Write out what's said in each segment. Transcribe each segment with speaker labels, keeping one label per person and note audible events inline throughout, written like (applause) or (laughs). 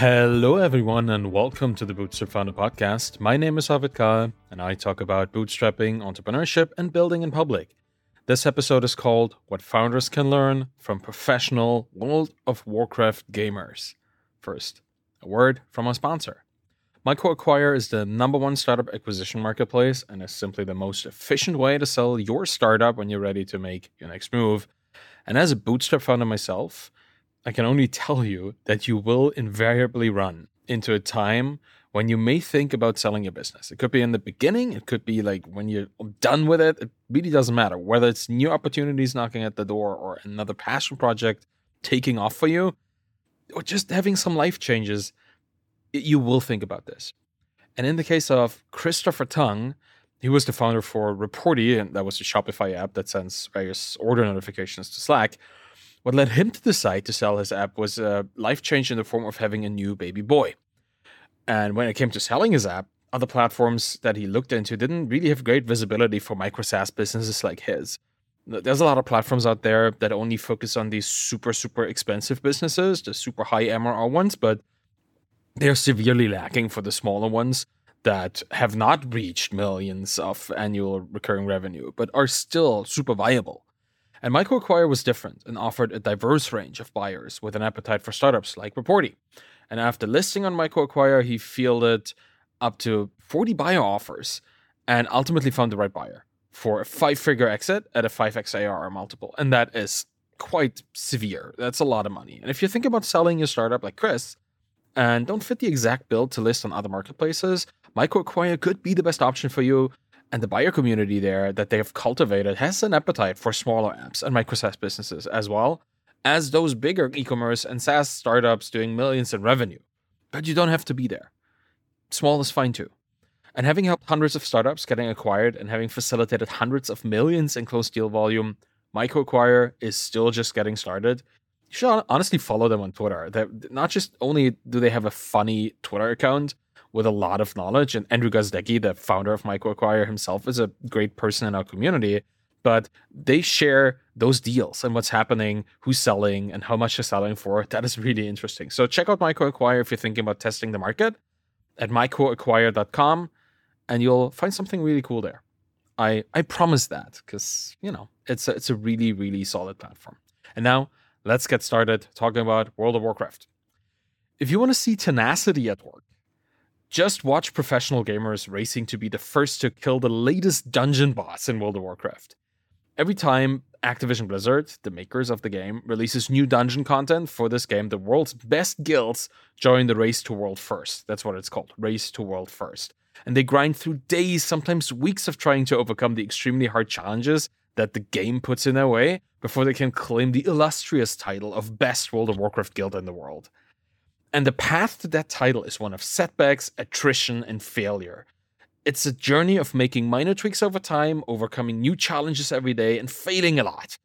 Speaker 1: Hello, everyone, and welcome to the Bootstrap Founder Podcast. My name is Arvid Kahl, and I talk about bootstrapping, entrepreneurship, and building in public. This episode is called What Founders Can Learn from Professional World of Warcraft Gamers. First, a word from our sponsor. MicroAcquire is the number one startup acquisition marketplace and is simply the most efficient way to sell your startup when you're ready to make your next move. And as a bootstrap founder myself, I can only tell you that you will invariably run into a time when you may think about selling your business. It could be in the beginning, it could be like when you're done with it. It really doesn't matter whether it's new opportunities knocking at the door or another passion project taking off for you or just having some life changes. You will think about this. And in the case of Christopher Tung, he was the founder for Reporty, and that was a Shopify app that sends various order notifications to Slack. What led him to decide to sell his app was a life change in the form of having a new baby boy. And when it came to selling his app, other platforms that he looked into didn't really have great visibility for micro SaaS businesses like his. There's a lot of platforms out there that only focus on these super, super expensive businesses, the super high MRR ones, but they're severely lacking for the smaller ones that have not reached millions of annual recurring revenue, but are still super viable. And MicroAcquire was different and offered a diverse range of buyers with an appetite for startups like Reporty. And after listing on MicroAcquire, he fielded up to 40 buyer offers and ultimately found the right buyer for a five figure exit at a 5x ARR multiple. And that is quite severe. That's a lot of money. And if you think about selling your startup like Chris and don't fit the exact build to list on other marketplaces, MicroAcquire could be the best option for you and the buyer community there that they have cultivated has an appetite for smaller apps and micro SaaS businesses as well as those bigger e-commerce and SaaS startups doing millions in revenue. But you don't have to be there. Small is fine too. And having helped hundreds of startups getting acquired and having facilitated hundreds of millions in closed deal volume, MicroAcquire is still just getting started. You should honestly follow them on Twitter. They're not just only do they have a funny Twitter account, with a lot of knowledge. And Andrew Gazdecki, the founder of MicroAcquire himself, is a great person in our community. But they share those deals and what's happening, who's selling, and how much they're selling for. That is really interesting. So check out MicroAcquire if you're thinking about testing the market at microacquire.com, and you'll find something really cool there. I I promise that because you know it's a, it's a really really solid platform. And now let's get started talking about World of Warcraft. If you want to see tenacity at work, just watch professional gamers racing to be the first to kill the latest dungeon boss in World of Warcraft. Every time Activision Blizzard, the makers of the game, releases new dungeon content for this game, the world's best guilds join the Race to World First. That's what it's called Race to World First. And they grind through days, sometimes weeks of trying to overcome the extremely hard challenges that the game puts in their way before they can claim the illustrious title of best World of Warcraft guild in the world. And the path to that title is one of setbacks, attrition, and failure. It's a journey of making minor tweaks over time, overcoming new challenges every day, and failing a lot.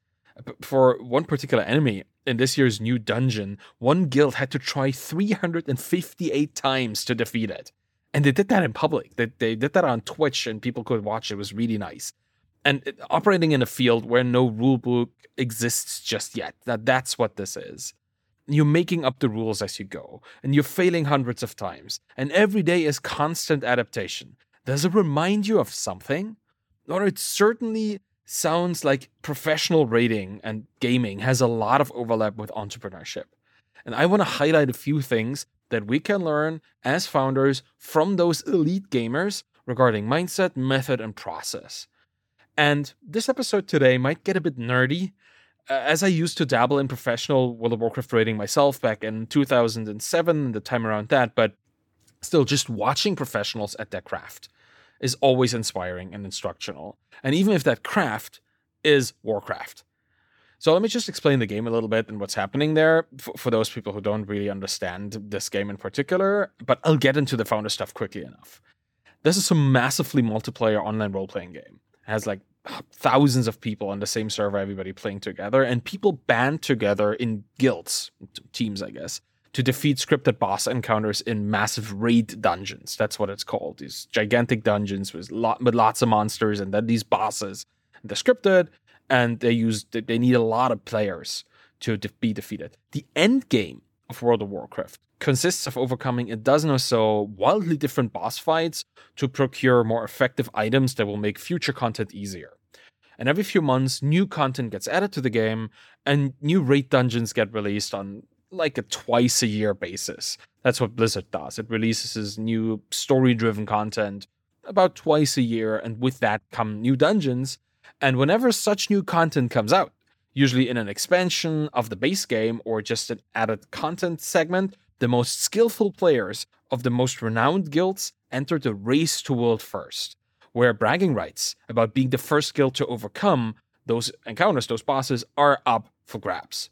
Speaker 1: For one particular enemy in this year's new dungeon, one guild had to try 358 times to defeat it. And they did that in public. They, they did that on Twitch, and people could watch. It was really nice. And operating in a field where no rulebook exists just yet. That, that's what this is you're making up the rules as you go, and you're failing hundreds of times, and every day is constant adaptation. Does it remind you of something? Or it certainly sounds like professional raiding and gaming has a lot of overlap with entrepreneurship. And I want to highlight a few things that we can learn as founders from those elite gamers regarding mindset, method, and process. And this episode today might get a bit nerdy as I used to dabble in professional World of Warcraft raiding myself back in 2007, the time around that, but still, just watching professionals at their craft is always inspiring and instructional. And even if that craft is Warcraft. So let me just explain the game a little bit and what's happening there for, for those people who don't really understand this game in particular, but I'll get into the founder stuff quickly enough. This is a massively multiplayer online role playing game. It has like thousands of people on the same server, everybody playing together, and people band together in guilds, teams, I guess, to defeat scripted boss encounters in massive raid dungeons. That's what it's called. These gigantic dungeons with, lot, with lots of monsters, and then these bosses. They're scripted, and they use they need a lot of players to de- be defeated. The end game of World of Warcraft consists of overcoming a dozen or so wildly different boss fights to procure more effective items that will make future content easier. And every few months, new content gets added to the game, and new raid dungeons get released on like a twice a year basis. That's what Blizzard does. It releases new story driven content about twice a year, and with that come new dungeons. And whenever such new content comes out, usually in an expansion of the base game or just an added content segment, the most skillful players of the most renowned guilds enter the race to world first, where bragging rights about being the first guild to overcome those encounters, those bosses, are up for grabs.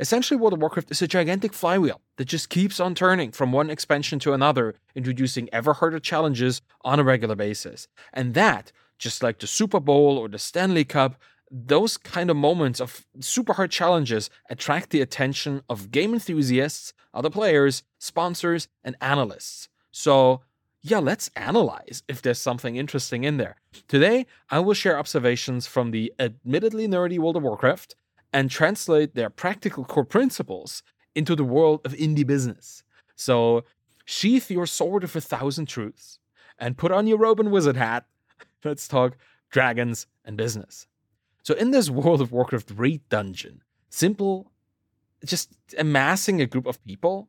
Speaker 1: Essentially, World of Warcraft is a gigantic flywheel that just keeps on turning from one expansion to another, introducing ever harder challenges on a regular basis. And that, just like the Super Bowl or the Stanley Cup, those kind of moments of super hard challenges attract the attention of game enthusiasts, other players, sponsors, and analysts. So, yeah, let's analyze if there's something interesting in there. Today, I will share observations from the admittedly nerdy World of Warcraft and translate their practical core principles into the world of indie business. So, sheath your sword of a thousand truths and put on your robe and wizard hat. (laughs) Let's talk dragons and business. So in this World of Warcraft raid dungeon, simple, just amassing a group of people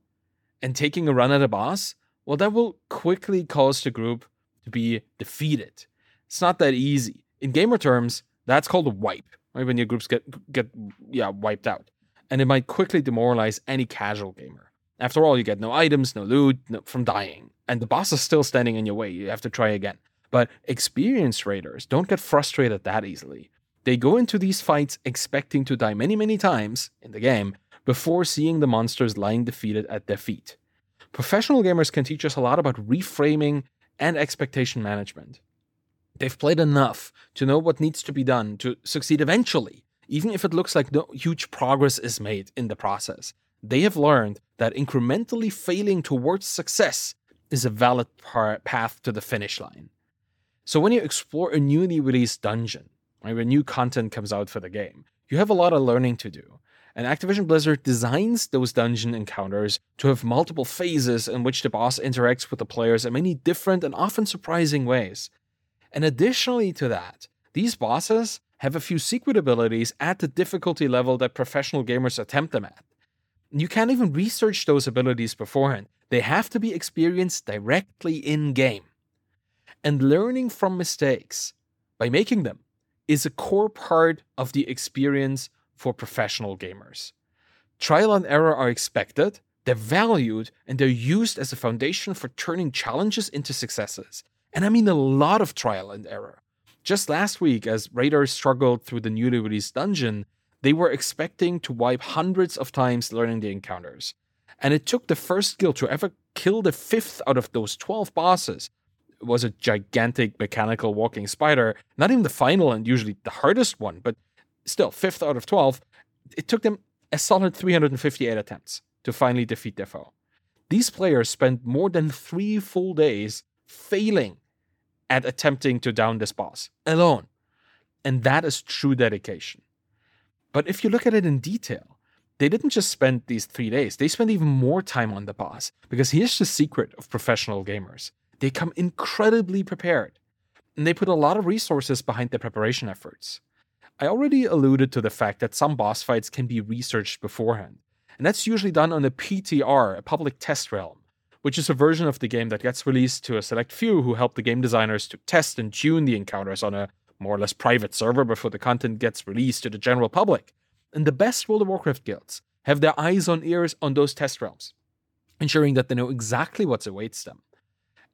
Speaker 1: and taking a run at a boss, well, that will quickly cause the group to be defeated. It's not that easy. In gamer terms, that's called a wipe, right? When your groups get get yeah wiped out, and it might quickly demoralize any casual gamer. After all, you get no items, no loot no, from dying, and the boss is still standing in your way. You have to try again. But experienced raiders don't get frustrated that easily. They go into these fights expecting to die many, many times in the game before seeing the monsters lying defeated at their feet. Professional gamers can teach us a lot about reframing and expectation management. They've played enough to know what needs to be done to succeed eventually, even if it looks like no huge progress is made in the process. They have learned that incrementally failing towards success is a valid par- path to the finish line. So when you explore a newly released dungeon, right, when new content comes out for the game, you have a lot of learning to do. And Activision Blizzard designs those dungeon encounters to have multiple phases in which the boss interacts with the players in many different and often surprising ways. And additionally to that, these bosses have a few secret abilities at the difficulty level that professional gamers attempt them at. You can't even research those abilities beforehand, they have to be experienced directly in game. And learning from mistakes by making them is a core part of the experience for professional gamers. Trial and error are expected, they're valued, and they're used as a foundation for turning challenges into successes. And I mean a lot of trial and error. Just last week, as raiders struggled through the newly released dungeon, they were expecting to wipe hundreds of times learning the encounters. And it took the first guild to ever kill the fifth out of those 12 bosses was a gigantic mechanical walking spider. Not even the final and usually the hardest one, but still, fifth out of 12. It took them a solid 358 attempts to finally defeat their foe. These players spent more than three full days failing at attempting to down this boss alone. And that is true dedication. But if you look at it in detail, they didn't just spend these three days, they spent even more time on the boss. Because here's the secret of professional gamers they come incredibly prepared, and they put a lot of resources behind their preparation efforts. I already alluded to the fact that some boss fights can be researched beforehand, and that's usually done on a PTR, a public test realm, which is a version of the game that gets released to a select few who help the game designers to test and tune the encounters on a more or less private server before the content gets released to the general public. And the best World of Warcraft guilds have their eyes on ears on those test realms, ensuring that they know exactly what awaits them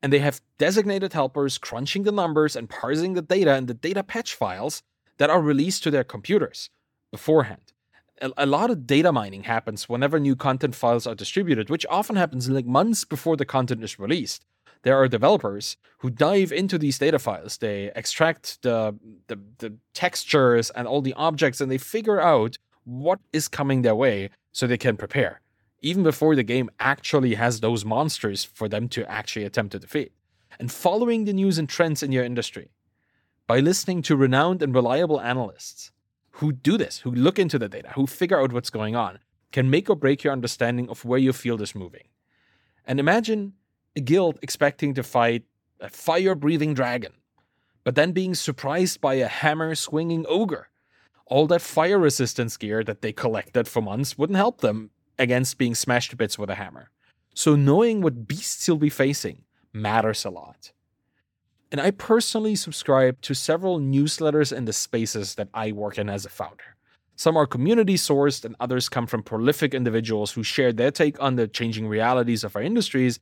Speaker 1: and they have designated helpers crunching the numbers and parsing the data in the data patch files that are released to their computers beforehand. A, a lot of data mining happens whenever new content files are distributed, which often happens like months before the content is released. There are developers who dive into these data files. They extract the, the, the textures and all the objects and they figure out what is coming their way so they can prepare even before the game actually has those monsters for them to actually attempt to defeat. And following the news and trends in your industry by listening to renowned and reliable analysts who do this, who look into the data, who figure out what's going on, can make or break your understanding of where your field is moving. And imagine a guild expecting to fight a fire breathing dragon, but then being surprised by a hammer swinging ogre. All that fire resistance gear that they collected for months wouldn't help them against being smashed to bits with a hammer. So, knowing what beasts you'll be facing matters a lot. And I personally subscribe to several newsletters in the spaces that I work in as a founder. Some are community sourced, and others come from prolific individuals who share their take on the changing realities of our industries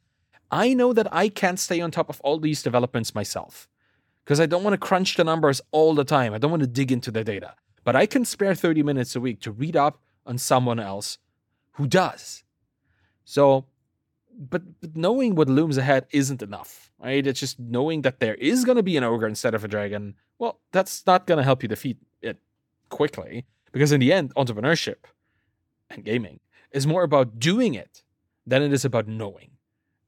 Speaker 1: I know that I can't stay on top of all these developments myself because I don't want to crunch the numbers all the time. I don't want to dig into the data. But I can spare 30 minutes a week to read up on someone else who does. So, but, but knowing what looms ahead isn't enough, right? It's just knowing that there is going to be an ogre instead of a dragon. Well, that's not going to help you defeat it quickly because in the end, entrepreneurship and gaming is more about doing it than it is about knowing.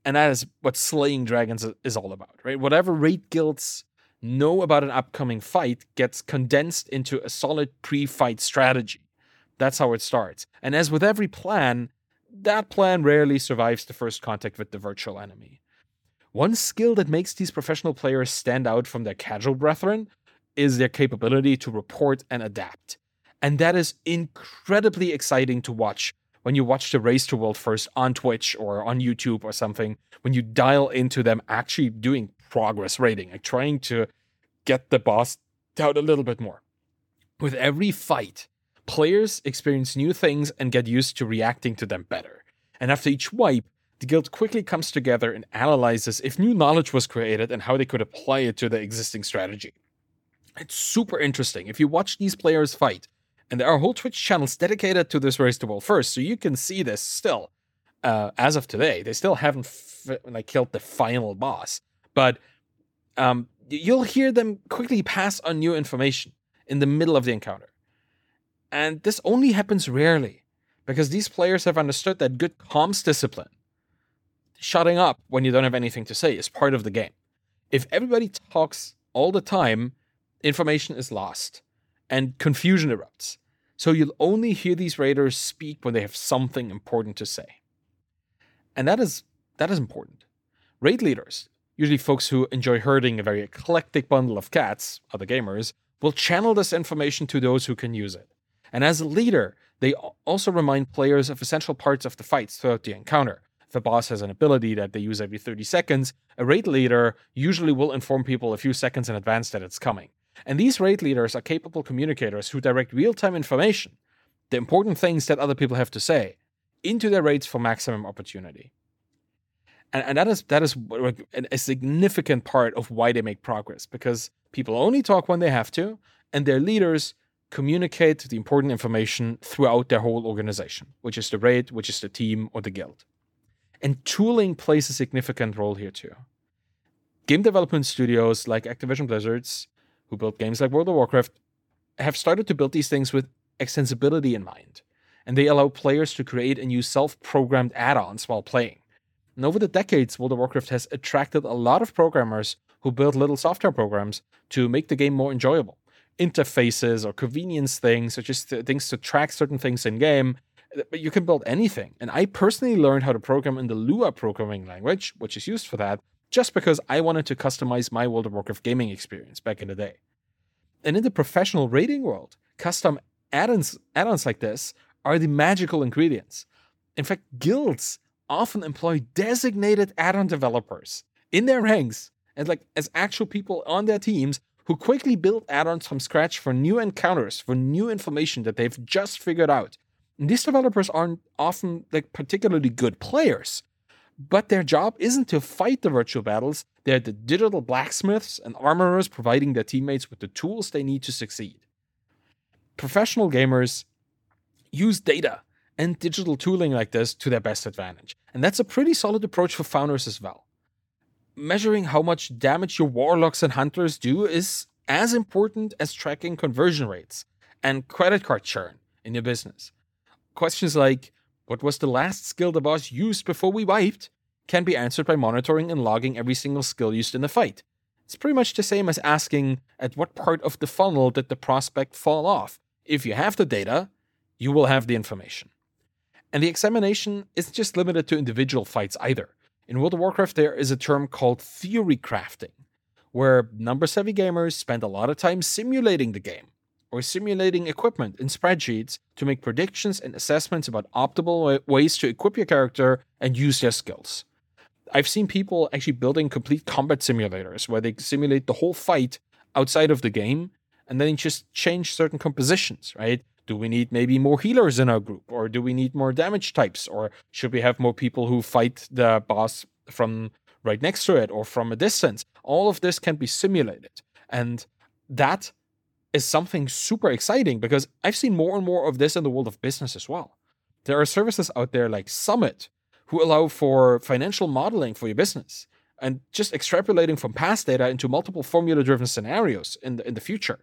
Speaker 1: And that is what slaying dragons is all about, right? Whatever raid guilds know about an upcoming fight gets condensed into a solid pre fight strategy. That's how it starts. And as with every plan, that plan rarely survives the first contact with the virtual enemy. One skill that makes these professional players stand out from their casual brethren is their capability to report and adapt. And that is incredibly exciting to watch when you watch the race to world first on Twitch or on YouTube or something, when you dial into them actually doing progress raiding, like trying to get the boss down a little bit more. With every fight, players experience new things and get used to reacting to them better. And after each wipe, the guild quickly comes together and analyzes if new knowledge was created and how they could apply it to the existing strategy. It's super interesting. If you watch these players fight, and there are whole Twitch channels dedicated to this race to world first, so you can see this still. Uh, as of today, they still haven't f- like killed the final boss, but um, you'll hear them quickly pass on new information in the middle of the encounter. And this only happens rarely because these players have understood that good comms discipline, shutting up when you don't have anything to say, is part of the game. If everybody talks all the time, information is lost and confusion erupts. So you'll only hear these raiders speak when they have something important to say. And that is that is important. Raid leaders, usually folks who enjoy herding a very eclectic bundle of cats, other gamers, will channel this information to those who can use it. And as a leader, they also remind players of essential parts of the fights throughout the encounter. If a boss has an ability that they use every 30 seconds, a raid leader usually will inform people a few seconds in advance that it's coming. And these raid leaders are capable communicators who direct real time information, the important things that other people have to say, into their raids for maximum opportunity. And, and that is that is a significant part of why they make progress because people only talk when they have to, and their leaders communicate the important information throughout their whole organization, which is the raid, which is the team or the guild. And tooling plays a significant role here too. Game development studios like Activision Blizzard's who built games like World of Warcraft, have started to build these things with extensibility in mind, and they allow players to create and use self programmed add ons while playing. And over the decades, World of Warcraft has attracted a lot of programmers who build little software programs to make the game more enjoyable. Interfaces or convenience things, or just things to track certain things in game. Uh, but you can build anything. And I personally learned how to program in the Lua programming language, which is used for that, just because I wanted to customize my World of Warcraft gaming experience back in the day. And in the professional raiding world, custom add-ons, add-ons like this are the magical ingredients. In fact, guilds often employ designated add-on developers in their ranks and like as actual people on their teams who quickly build add-ons from scratch for new encounters, for new information that they've just figured out. And these developers aren't often like particularly good players, but their job isn't to fight the virtual battles, they're the digital blacksmiths and armorers providing their teammates with the tools they need to succeed. Professional gamers use data and digital tooling like this to their best advantage, and that's a pretty solid approach for founders as well. Measuring how much damage your warlocks and hunters do is as important as tracking conversion rates and credit card churn in your business. Questions like what was the last skill the boss used before we wiped? Can be answered by monitoring and logging every single skill used in the fight. It's pretty much the same as asking at what part of the funnel did the prospect fall off. If you have the data, you will have the information. And the examination isn't just limited to individual fights either. In World of Warcraft, there is a term called theory crafting, where number savvy gamers spend a lot of time simulating the game or simulating equipment in spreadsheets to make predictions and assessments about optimal ways to equip your character and use their skills. I've seen people actually building complete combat simulators where they simulate the whole fight outside of the game and then just change certain compositions, right? Do we need maybe more healers in our group or do we need more damage types or should we have more people who fight the boss from right next to it or from a distance? All of this can be simulated. And that is something super exciting because I've seen more and more of this in the world of business as well. There are services out there like Summit who allow for financial modeling for your business and just extrapolating from past data into multiple formula driven scenarios in the, in the future.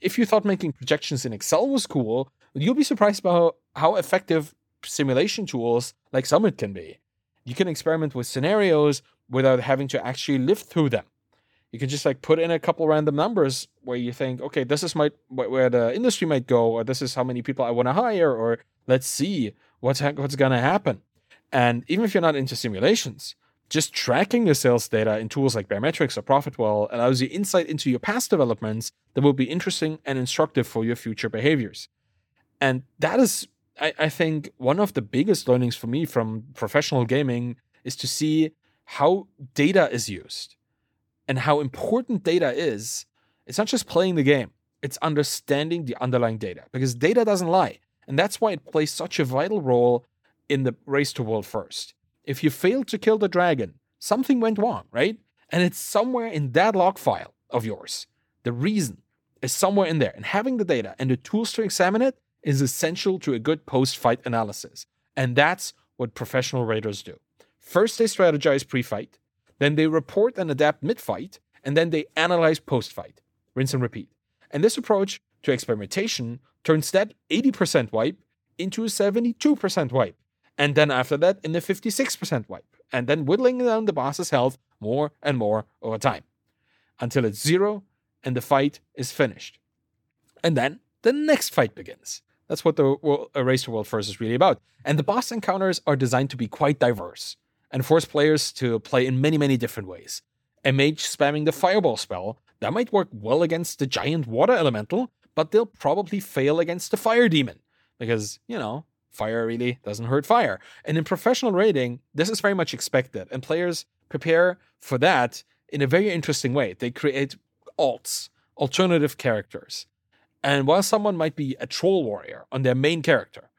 Speaker 1: If you thought making projections in Excel was cool, you'll be surprised about how effective simulation tools like Summit can be. You can experiment with scenarios without having to actually live through them you can just like put in a couple random numbers where you think, okay, this is my where the industry might go, or this is how many people I want to hire, or let's see what's what's gonna happen. And even if you're not into simulations, just tracking your sales data in tools like Baremetrics or Profitwell allows you insight into your past developments that will be interesting and instructive for your future behaviors. And that is, I, I think, one of the biggest learnings for me from professional gaming is to see how data is used and how important data is, it's not just playing the game, it's understanding the underlying data because data doesn't lie. And that's why it plays such a vital role in the race to world first. If you failed to kill the dragon, something went wrong, right? And it's somewhere in that log file of yours. The reason is somewhere in there. And having the data and the tools to examine it is essential to a good post fight analysis. And that's what professional raiders do. First, they strategize pre fight. Then they report and adapt mid fight, and then they analyze post fight. Rinse and repeat. And this approach to experimentation turns that 80% wipe into a 72% wipe. And then after that, in the 56% wipe. And then whittling down the boss's health more and more over time until it's zero and the fight is finished. And then the next fight begins. That's what the Race to World First is really about. And the boss encounters are designed to be quite diverse and force players to play in many, many different ways. A mage spamming the fireball spell, that might work well against the giant water elemental, but they'll probably fail against the fire demon. Because, you know, fire really doesn't hurt fire. And in professional raiding, this is very much expected, and players prepare for that in a very interesting way. They create alts, alternative characters. And while someone might be a troll warrior on their main character,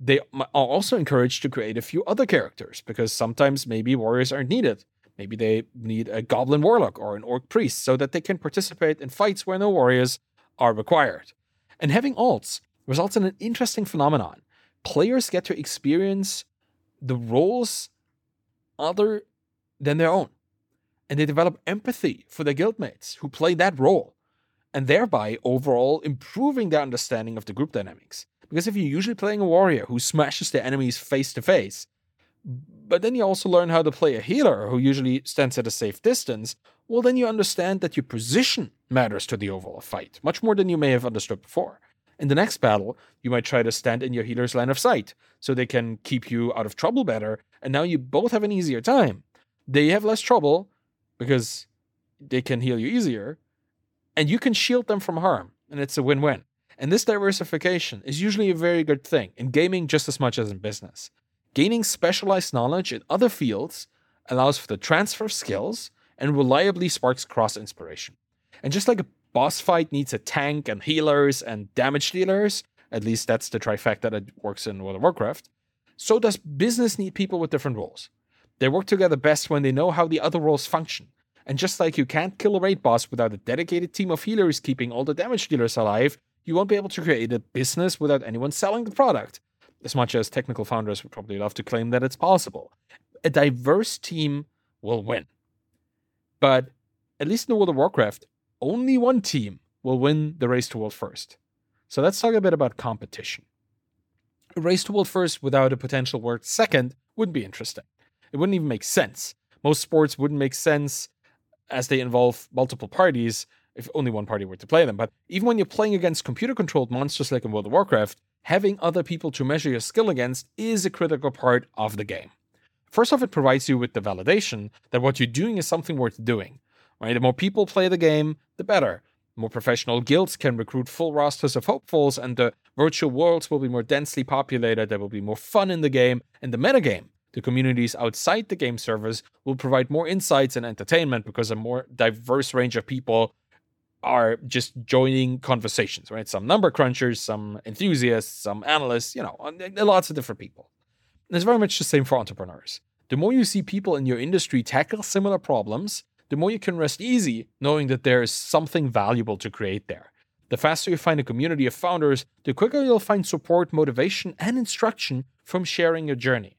Speaker 1: they are also encouraged to create a few other characters because sometimes maybe warriors aren't needed. Maybe they need a goblin warlock or an orc priest so that they can participate in fights where no warriors are required. And having alts results in an interesting phenomenon. Players get to experience the roles other than their own. And they develop empathy for their guildmates who play that role, and thereby overall improving their understanding of the group dynamics. Because if you're usually playing a warrior who smashes their enemies face to face, but then you also learn how to play a healer who usually stands at a safe distance, well, then you understand that your position matters to the overall fight, much more than you may have understood before. In the next battle, you might try to stand in your healer's line of sight so they can keep you out of trouble better, and now you both have an easier time. They have less trouble because they can heal you easier, and you can shield them from harm, and it's a win win. And this diversification is usually a very good thing in gaming just as much as in business. Gaining specialized knowledge in other fields allows for the transfer of skills and reliably sparks cross inspiration. And just like a boss fight needs a tank and healers and damage dealers, at least that's the trifecta that it works in World of Warcraft, so does business need people with different roles. They work together best when they know how the other roles function. And just like you can't kill a raid boss without a dedicated team of healers keeping all the damage dealers alive, you won't be able to create a business without anyone selling the product, as much as technical founders would probably love to claim that it's possible. A diverse team will win. But at least in the World of Warcraft, only one team will win the race to world first. So let's talk a bit about competition. A race to world first without a potential world second wouldn't be interesting. It wouldn't even make sense. Most sports wouldn't make sense as they involve multiple parties if only one party were to play them. But even when you're playing against computer controlled monsters like in World of Warcraft, having other people to measure your skill against is a critical part of the game. First off, it provides you with the validation that what you're doing is something worth doing. Right? The more people play the game, the better. More professional guilds can recruit full rosters of hopefuls, and the virtual worlds will be more densely populated. There will be more fun in the game, and the metagame, the communities outside the game servers, will provide more insights and entertainment because a more diverse range of people are just joining conversations, right? Some number crunchers, some enthusiasts, some analysts, you know, lots of different people. And it's very much the same for entrepreneurs. The more you see people in your industry tackle similar problems, the more you can rest easy knowing that there is something valuable to create there. The faster you find a community of founders, the quicker you'll find support, motivation, and instruction from sharing your journey.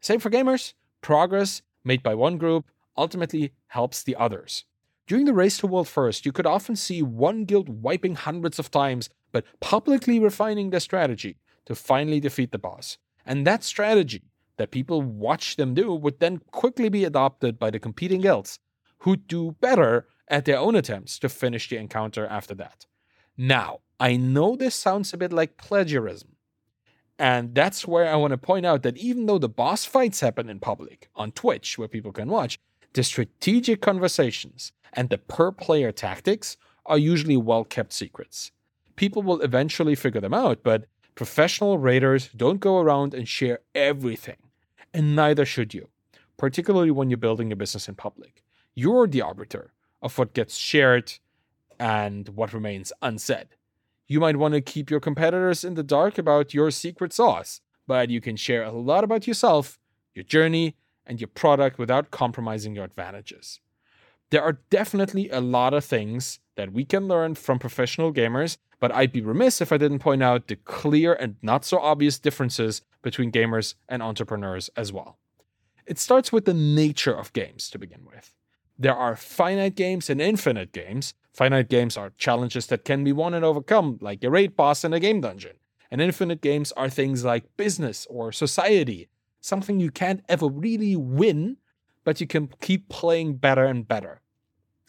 Speaker 1: Same for gamers, progress made by one group ultimately helps the others. During the race to world first, you could often see one guild wiping hundreds of times, but publicly refining their strategy to finally defeat the boss. And that strategy that people watch them do would then quickly be adopted by the competing guilds, who do better at their own attempts to finish the encounter after that. Now, I know this sounds a bit like plagiarism. And that's where I want to point out that even though the boss fights happen in public on Twitch, where people can watch, the strategic conversations and the per player tactics are usually well kept secrets. People will eventually figure them out, but professional raiders don't go around and share everything, and neither should you, particularly when you're building a business in public. You're the arbiter of what gets shared and what remains unsaid. You might want to keep your competitors in the dark about your secret sauce, but you can share a lot about yourself, your journey, and your product without compromising your advantages. There are definitely a lot of things that we can learn from professional gamers, but I'd be remiss if I didn't point out the clear and not so obvious differences between gamers and entrepreneurs as well. It starts with the nature of games to begin with. There are finite games and infinite games. Finite games are challenges that can be won and overcome, like a raid boss in a game dungeon. And infinite games are things like business or society, something you can't ever really win, but you can keep playing better and better.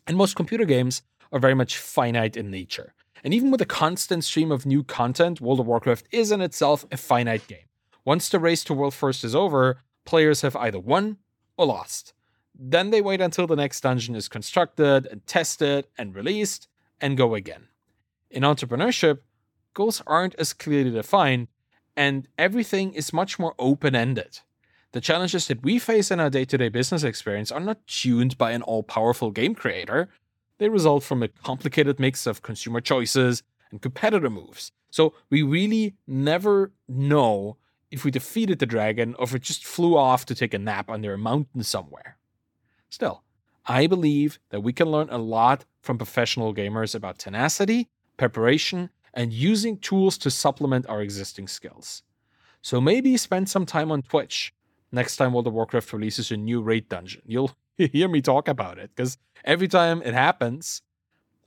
Speaker 1: And most computer games are very much finite in nature. And even with a constant stream of new content, World of Warcraft is in itself a finite game. Once the race to World First is over, players have either won or lost. Then they wait until the next dungeon is constructed and tested and released and go again. In entrepreneurship, goals aren't as clearly defined and everything is much more open ended. The challenges that we face in our day to day business experience are not tuned by an all powerful game creator. They result from a complicated mix of consumer choices and competitor moves. So we really never know if we defeated the dragon or if it just flew off to take a nap under a mountain somewhere. Still, I believe that we can learn a lot from professional gamers about tenacity, preparation, and using tools to supplement our existing skills. So maybe spend some time on Twitch next time World of Warcraft releases a new raid dungeon. You'll (laughs) hear me talk about it because every time it happens,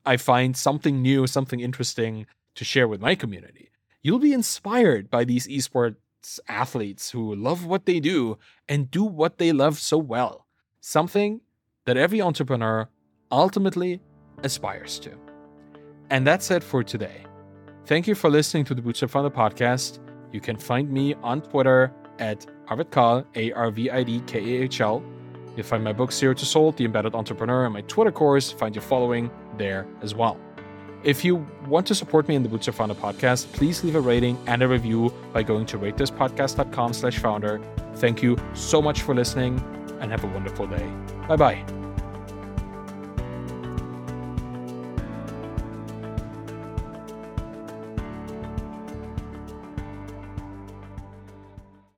Speaker 1: I find something new, something interesting to share with my community. You'll be inspired by these esports athletes who love what they do and do what they love so well. Something that every entrepreneur ultimately aspires to. And that's it for today. Thank you for listening to the Bootstrap Founder podcast. You can find me on Twitter at Arvid Kahl, A R V I D K A H L. You'll find my book Zero to Sold, The Embedded Entrepreneur, and my Twitter course, Find Your Following, there as well. If you want to support me in the Bootstrap Founder podcast, please leave a rating and a review by going to ratethispodcast.com slash founder. Thank you so much for listening and have a wonderful day. Bye bye.